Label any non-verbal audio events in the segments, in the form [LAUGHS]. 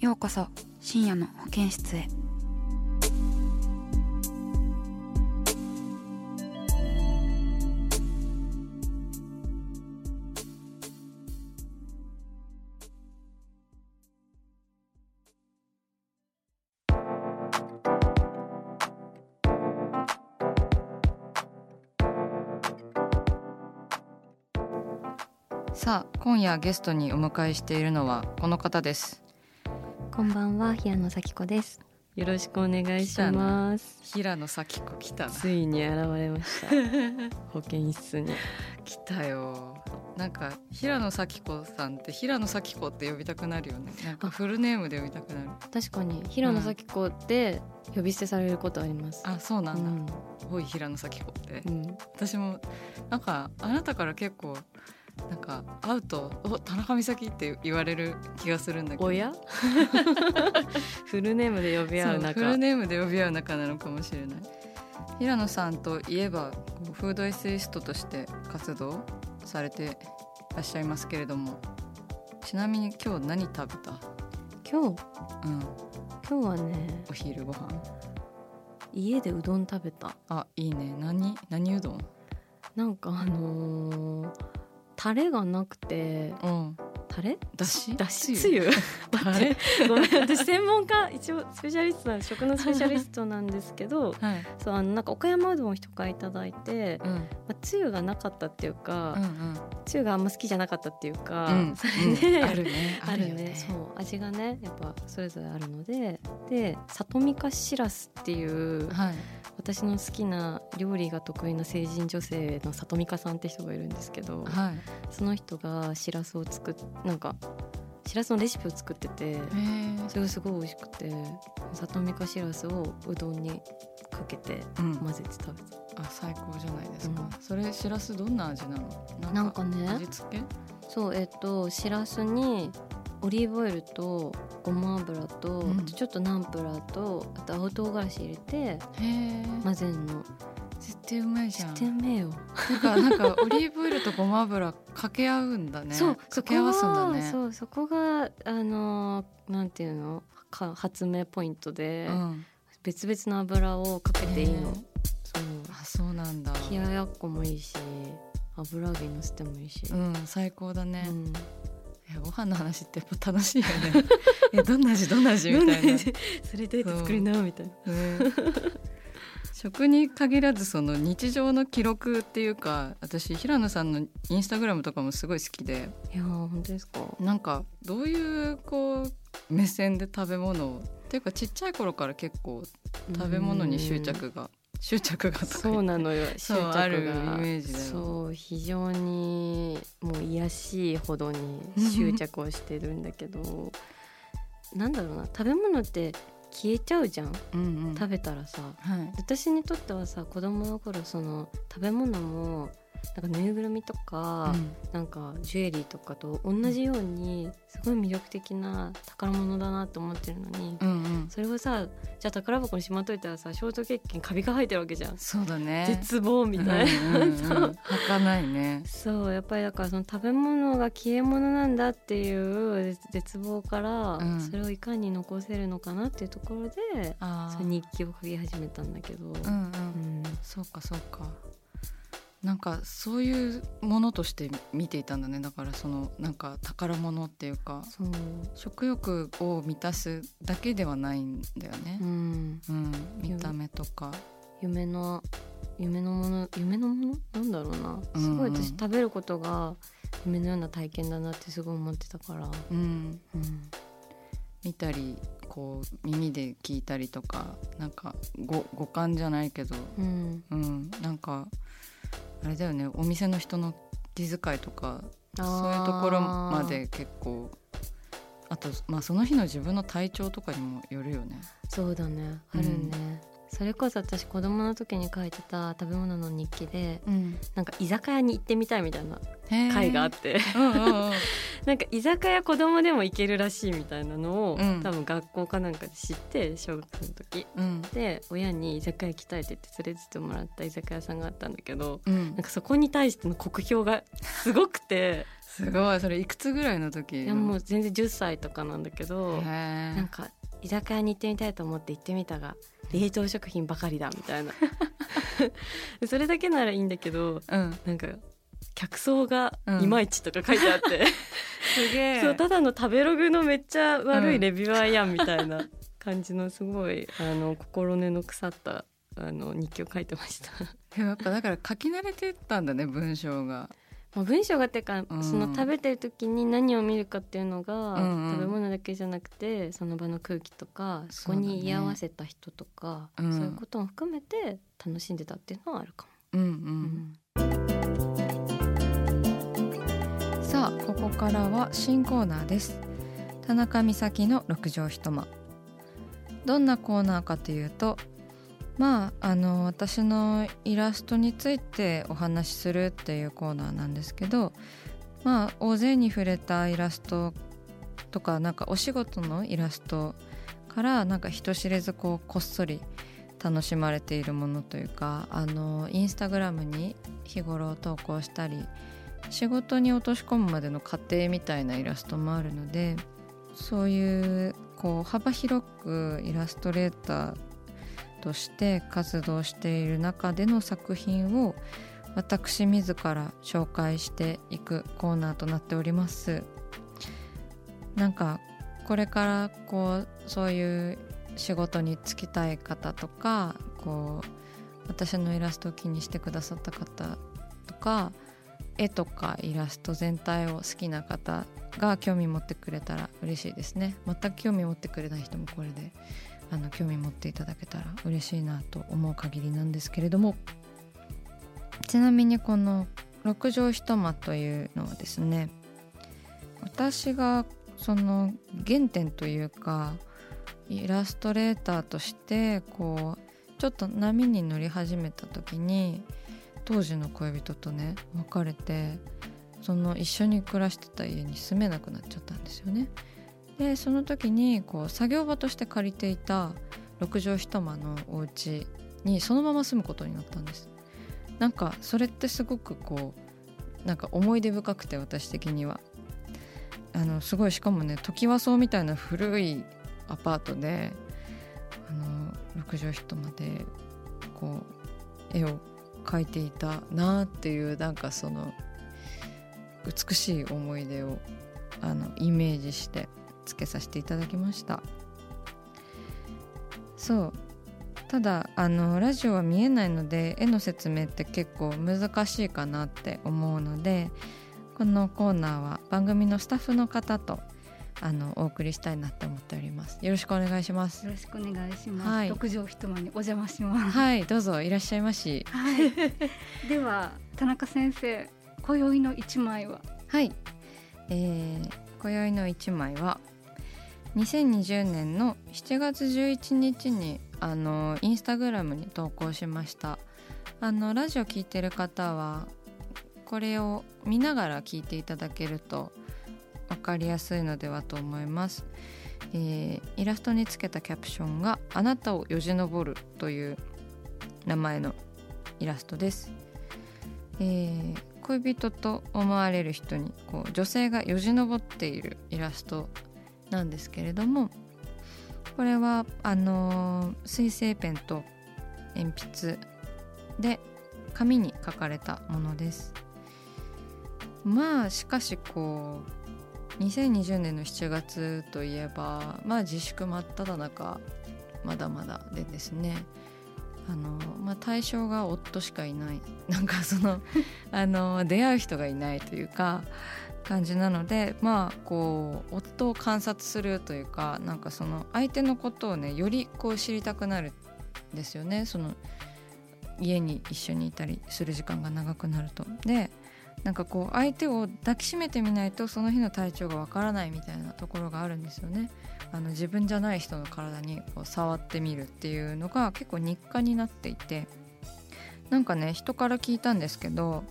ようこそ深夜の保健室へ。さあ今夜ゲストにお迎えしているのはこの方です。こんばんは、平野咲子です。よろしくお願いします。平野咲子来たな。ついに現れました。[LAUGHS] 保健室に。来たよ。なんか平野咲子さんって平野咲子って呼びたくなるよね。なんかフルネームで呼びたくなる。確かに平野咲子で呼び捨てされることあります。あそうなうんだ、ん、おい平野咲子って。うん、私もなんかあなたから結構なんか会うと「お田中美咲」って言われる気がするんだけど。[LAUGHS] フルネームで呼び合う中そうフルネームで呼び合う仲なのかもしれない。平野さんといえばフードエッセイストとして活動されていらっしゃいますけれども。ちなみに今日何食べた？今日？うん。今日はねお昼ご飯。家でうどん食べた。あいいね。何何うどん？なんかあのータレがなくて。うん。タレ？だし？だし？つ [LAUGHS] つゆタレごめん私専門家一応スペシャリストな食のスペシャリストなんですけどはい。そうあのなんか岡山うどんを一回いただいて、うん。まあ、つゆがなかったっていうか、うんうん。つゆがあんま好きじゃなかったっていうか、うん。それで、うん。あるね。[LAUGHS] あるよね。そう味がねやっぱそれぞれあるのでで里見かしらすっていうはい。私の好きな料理が得意な成人女性の里見かさんって人がいるんですけどはい。その人がしらすを作っなんかしらすのレシピを作っててそれがすごい美味しくて里見かしらすをうどんにかけてうん。混ぜて食べた、あ最高じゃないですか、うん。それしらすどんな味なの？なんかね味付け？そうえっとしらすにオリーブオイルとごま油と、うん。あとちょっとナンプラーとあと青唐辛子入れて混ぜんの。絶対うまいじゃん。してめえよ、なんかなんかオリーブオイルとごま油掛け合うんだね。そう掛け合わすんだね。そうそこがあのーなんていうの？か発明ポイントで、うん。別々の油をかけていいの、そう。あそうなんだ。冷ややっこもいいし油揚げにしてもいいし、うん最高だね、うん。えご飯の話ってやっぱ楽しいよね。[LAUGHS] えどんな味どんな味みたいな、ねそれどうやって作るのみたいな食に限らずその日常の記録っていうか私平野さんのインスタグラムとかもすごい好きで。いやー本当ですか。なんかどういうこう目線で食べ物をっていうかちっちゃい頃から結構食べ物に執着が執着がそうなのよ [LAUGHS] 執着が。あるイメージだよそう非常にもう癒やしいほどに執着をしてるんだけど。[LAUGHS] なんだろうな食べ物って消えちゃうじゃん。うんうん。食べたらさ。はい。私にとってはさ子供の頃その食べ物もなんかぬいぐるみとか、なんかジュエリーとかと同じようにすごい魅力的な宝物だなと思ってるのに、うんうん。それをさじゃあ宝箱にしまっといたらさショートケーキにカビが生えてるわけじゃん。そうだね。絶望みたいな、うんうんうんそう。儚いね。そうやっぱりだからその食べ物が消え物なんだっていう絶望から、うん。それをいかに残せるのかなっていうところでその日記を書き始めたんだけど、うんうん。うん。そうかそうかなんかそういうものとして見ていたんだね。だからそのなんか宝物っていうか食欲を満たすだけではないんだよね。う、ん。うん。見た目とか。夢の夢のもの夢のもの？なんだろうな。うん。すごい私食べることが夢のような体験だなってすごい思ってたから、うん、うん、見たりこう耳で聞いたりとかなんかご五感じゃないけど、うん、うん、なんかあれだよねお店の人の気遣いとかそういうところまで結構あと、まあ、その日の自分の体調とかにもよるよね。そうだねあるね、それこそ私子供の時に書いてた食べ物の日記でうん、なんか居酒屋に行ってみたいみたいな回回があって。うんうんうん。[LAUGHS] なんか居酒屋子供でも行けるらしいみたいなのを、うん。多分学校かなんかで知って小学生の時。うん。で親に居酒屋行きたいって言って連れてってもらった居酒屋さんがあったんだけどうん。なんかそこに対しての酷評がすごくて。すごい。それいくつぐらいの時？いやもう全然10歳とかなんだけどへなんか居酒屋に行ってみたいと思って行ってみたが冷凍食品ばかりだみたいな。[LAUGHS] それだけならいいんだけどえうん。なんか客層がいまいちとか書いてあって、[LAUGHS] すげえ。そうただの食べログのめっちゃ悪いレビュアーやんみたいな感じのすごいあの心根の腐ったあの日記を書いてました。でもやっぱだから書き慣れてたんだね文章がまあ、文章がっていうか、うん。その食べてる時に何を見るかっていうのが、うんうん。食べ物だけじゃなくてその場の空気とかそこに居合わせた人とかそう,、うんいうことも含めて楽しんでたっていうのはあるかうんうも。ん。さあここからは新コーナーです。田中美咲の六畳一間。どんなコーナーかというとまああの私のイラストについてお話しするっていうコーナーなんですけどまあ大勢に触れたイラストとかなんかお仕事のイラストからなんか人知れずこうこっそり楽しまれているものというかあのインスタグラムに日頃投稿したり仕事に落とし込むまでの過程みたいなイラストもあるのでそういうこう幅広くイラストレーターとして活動している中での作品を私自ら紹介していくコーナーとなっております。なんかこれからこうそういう仕事に就きたい方とかこう私のイラストを気にしてくださった方とか絵とかイラスト全体を好きな方が興味持ってくれたら嬉しいですね。全く興味持ってくれない人もこれであの興味持っていただけたら嬉しいなと思う限りなんですけれどもちなみにこの「六畳一間」というのはですね私がその原点というかイラストレーターとしてこうちょっと波に乗り始めた時に当時の恋人とね別れてその一緒に暮らしてた家に住めなくなっちゃったんですよね。でその時にこう作業場として借りていた6畳一間のお家にそのまま住むことになったんです。なんかそれってすごくこうなんか思い出深くて私的にはあのすごいしかもねトキワ荘みたいな古いアパートであの6畳一間でこう絵を描いていたなあっていうなんかその美しい思い出をあのイメージしてつけさせていただきましたそうただあのラジオは見えないので絵の説明って結構難しいかなって思うのでこのコーナーは番組のスタッフの方とあのお送りしたいなって思っておりますよろしくお願いしますよろしくお願いします。はい六畳一間にお邪魔します。はいどうぞいらっしゃいましはい。では田中先生、今宵の一枚は？はい、えー、今宵の一枚は2020年の7月11日にあのインスタグラムに投稿しました。あのラジオ聞いてる方はこれを見ながら聞いていただけると分かりやすいのではと思います、えーイラストにつけたキャプションが「あなたをよじ登る」という名前のイラストです、えー恋人と思われる人にこう女性がよじ登っているイラストなんですけれどもこれはあの水性ペンと鉛筆で紙に書かれたものです。まあしかしこう2020年の7月といえばまあ自粛真っ只中まだまだでですねあの、まあ、対象が夫しかいない [LAUGHS] なんかその [LAUGHS] あの出会う人がいないというか感じなのでまあこう夫を観察するというかなんかその相手のことをねよりこう知りたくなるんですよねその家に一緒にいたりする時間が長くなると。でなんかこう相手を抱きしめてみないとその日の体調がわからないみたいなところがあるんですよね。あの自分じゃない人の体にこう触ってみるっていうのが結構日課になっていて。なんかね人から聞いたんですけど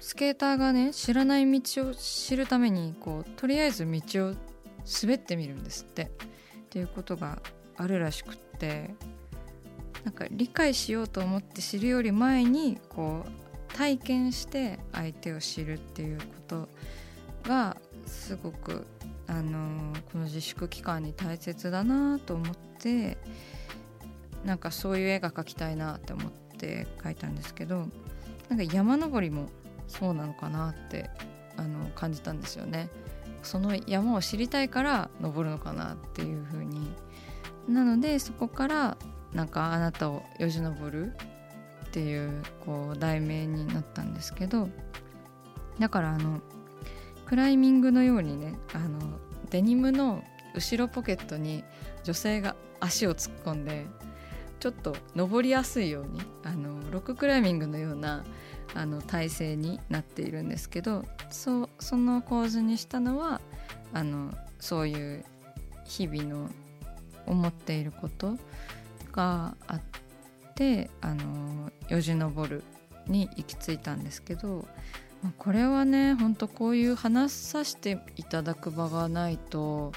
スケーターがね知らない道を知るためにこうとりあえず道を滑ってみるんですって。っていうことがあるらしくって。なんか理解しようと思って知るより前にこう体験して相手を知るっていうことがすごくあのこの自粛期間に大切だなと思ってなんかそういう絵が描きたいなって思って描いたんですけどなんか山登りもそうなのかなってあの感じたんですよね。その山を知りたいから登るのかなっていう風になのでそこからなんかあなたをよじ登るっていうこう題名になったんですけどだからあのクライミングのようにねあのデニムの後ろポケットに女性が足を突っ込んでちょっと登りやすいようにあのロッククライミングのようなあの体勢になっているんですけどそその構図にしたのはあのそういう日々の思っていることがあっててあのよじ登るに行き着いたんですけどこれはね本当こういう話させていただく場がないと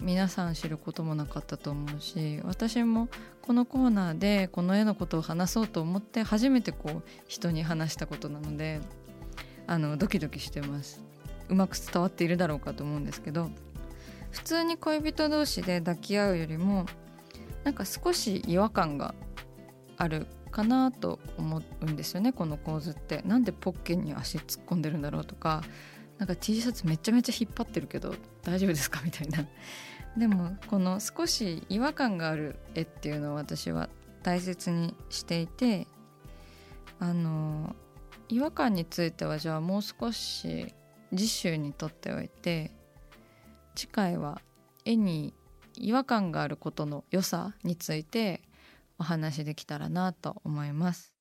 皆さん知ることもなかったと思うし私もこのコーナーでこの絵のことを話そうと思って初めてこう人に話したことなのであのドキドキしてます。うまく伝わっているだろうかと思うんですけど普通に恋人同士で抱き合うよりもなんか少し違和感があるかなと思うんですよねこの構図って。なんでポッケに足突っ込んでるんだろうとか。なんか T シャツめちゃめちゃ引っ張ってるけど大丈夫ですか？みたいな。[LAUGHS] でもこの少し違和感がある絵っていうのを私は大切にしていてあの違和感についてはじゃあもう少し次週にとっておいて次回は絵に違和感があることの良さについてお話できたらなと思います。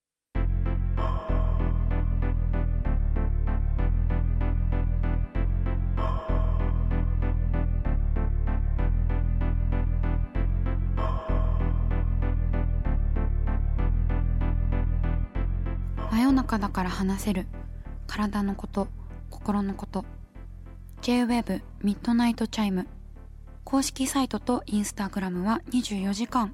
真夜中だから話せる体のこと心のこと J-WAVE ミッドナイトチャイム公式サイトとインスタグラムは24時間